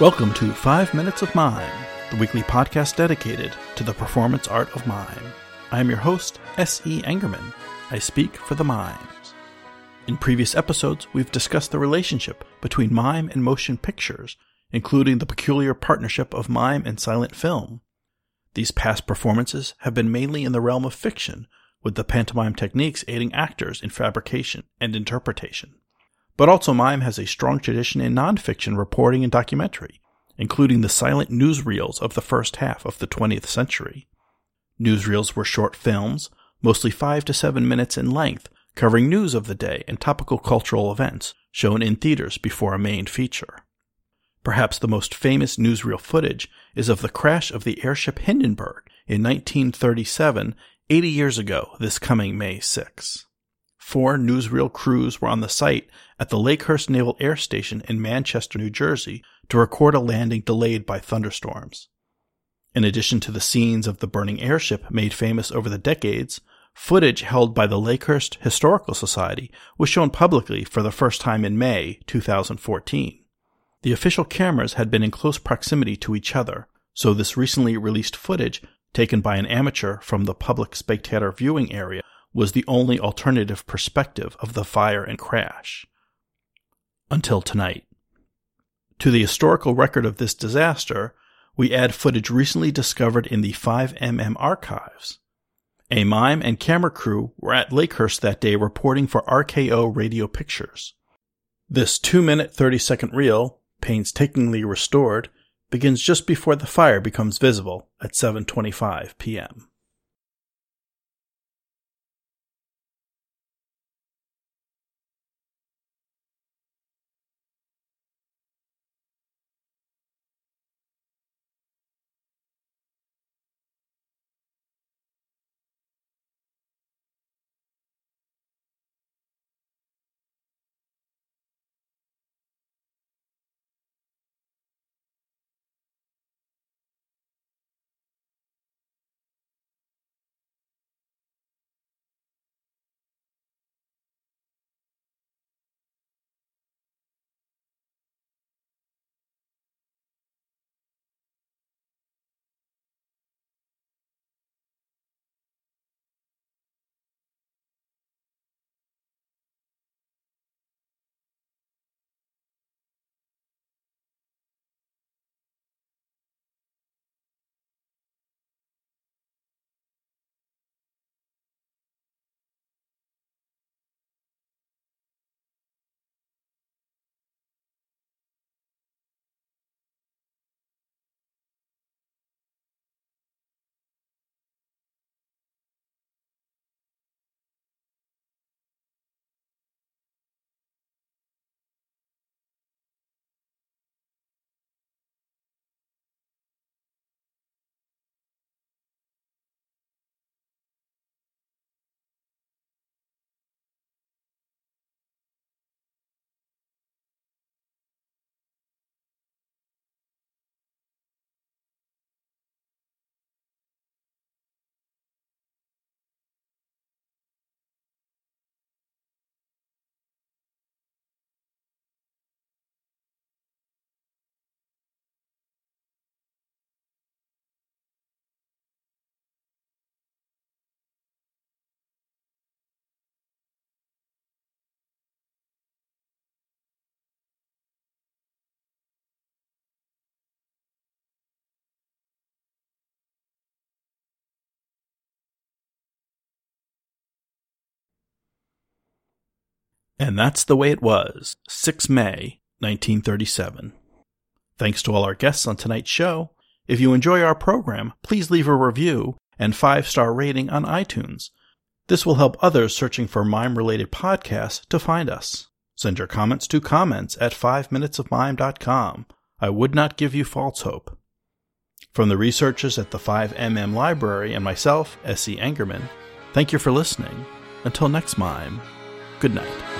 Welcome to Five Minutes of Mime, the weekly podcast dedicated to the performance art of mime. I am your host, S.E. Engerman. I speak for the mimes. In previous episodes, we've discussed the relationship between mime and motion pictures, including the peculiar partnership of mime and silent film. These past performances have been mainly in the realm of fiction, with the pantomime techniques aiding actors in fabrication and interpretation. But also, mime has a strong tradition in nonfiction reporting and documentary, including the silent newsreels of the first half of the 20th century. Newsreels were short films, mostly five to seven minutes in length, covering news of the day and topical cultural events, shown in theaters before a main feature. Perhaps the most famous newsreel footage is of the crash of the airship Hindenburg in 1937, 80 years ago, this coming May 6. Four newsreel crews were on the site at the Lakehurst Naval Air Station in Manchester, New Jersey, to record a landing delayed by thunderstorms. In addition to the scenes of the burning airship made famous over the decades, footage held by the Lakehurst Historical Society was shown publicly for the first time in May 2014. The official cameras had been in close proximity to each other, so this recently released footage, taken by an amateur from the public spectator viewing area, was the only alternative perspective of the fire and crash. Until tonight. To the historical record of this disaster, we add footage recently discovered in the 5MM archives. A mime and camera crew were at Lakehurst that day reporting for RKO Radio Pictures. This 2 minute 30 second reel, painstakingly restored, begins just before the fire becomes visible at 7:25 p.m. And that's the way it was, 6 May 1937. Thanks to all our guests on tonight's show. If you enjoy our program, please leave a review and five star rating on iTunes. This will help others searching for mime related podcasts to find us. Send your comments to comments at 5minutesofmime.com. I would not give you false hope. From the researchers at the 5MM Library and myself, S.E. Engerman, thank you for listening. Until next mime, good night.